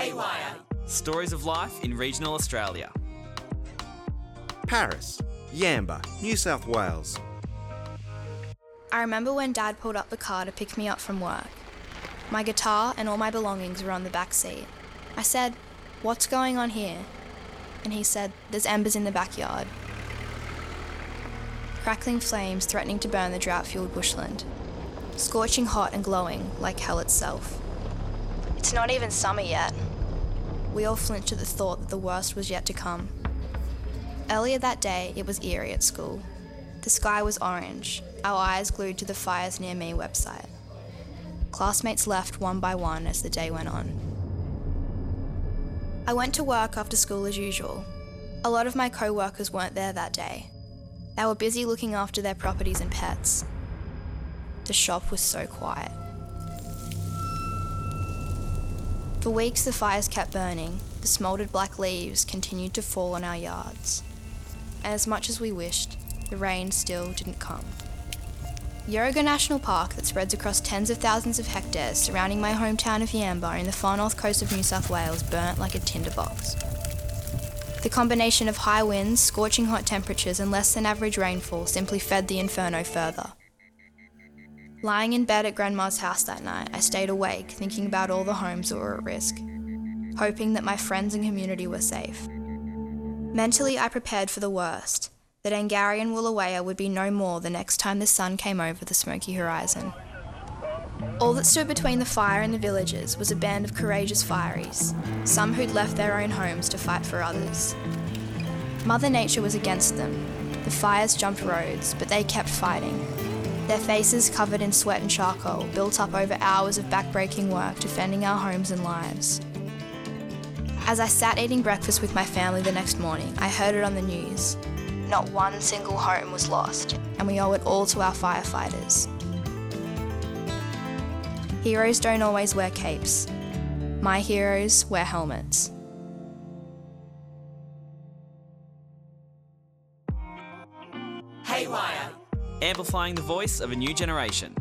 Haywire. Stories of life in regional Australia. Paris, Yamba, New South Wales. I remember when Dad pulled up the car to pick me up from work. My guitar and all my belongings were on the back seat. I said, What's going on here? And he said, There's embers in the backyard. Crackling flames threatening to burn the drought fueled bushland. Scorching hot and glowing like hell itself. It's not even summer yet. We all flinched at the thought that the worst was yet to come. Earlier that day, it was eerie at school. The sky was orange, our eyes glued to the Fires Near Me website. Classmates left one by one as the day went on. I went to work after school as usual. A lot of my co workers weren't there that day. They were busy looking after their properties and pets. The shop was so quiet. For weeks, the fires kept burning. The smouldered black leaves continued to fall on our yards. And as much as we wished, the rain still didn't come. Yuraygir National Park, that spreads across tens of thousands of hectares surrounding my hometown of Yamba in the far north coast of New South Wales, burnt like a tinderbox. The combination of high winds, scorching hot temperatures, and less than average rainfall simply fed the inferno further. Lying in bed at Grandma's house that night, I stayed awake thinking about all the homes that were at risk, hoping that my friends and community were safe. Mentally, I prepared for the worst that Angourie and Wooloweyah would be no more the next time the sun came over the smoky horizon. All that stood between the fire and the villagers was a band of courageous fireys, some who'd left their own homes to fight for others. Mother Nature was against them. The fires jumped roads, but they kept fighting. Their faces covered in sweat and charcoal, built up over hours of backbreaking work defending our homes and lives. As I sat eating breakfast with my family the next morning, I heard it on the news. Not one single home was lost, and we owe it all to our firefighters. Heroes don't always wear capes. My heroes wear helmets. Haywire. Amplifying the voice of a new generation.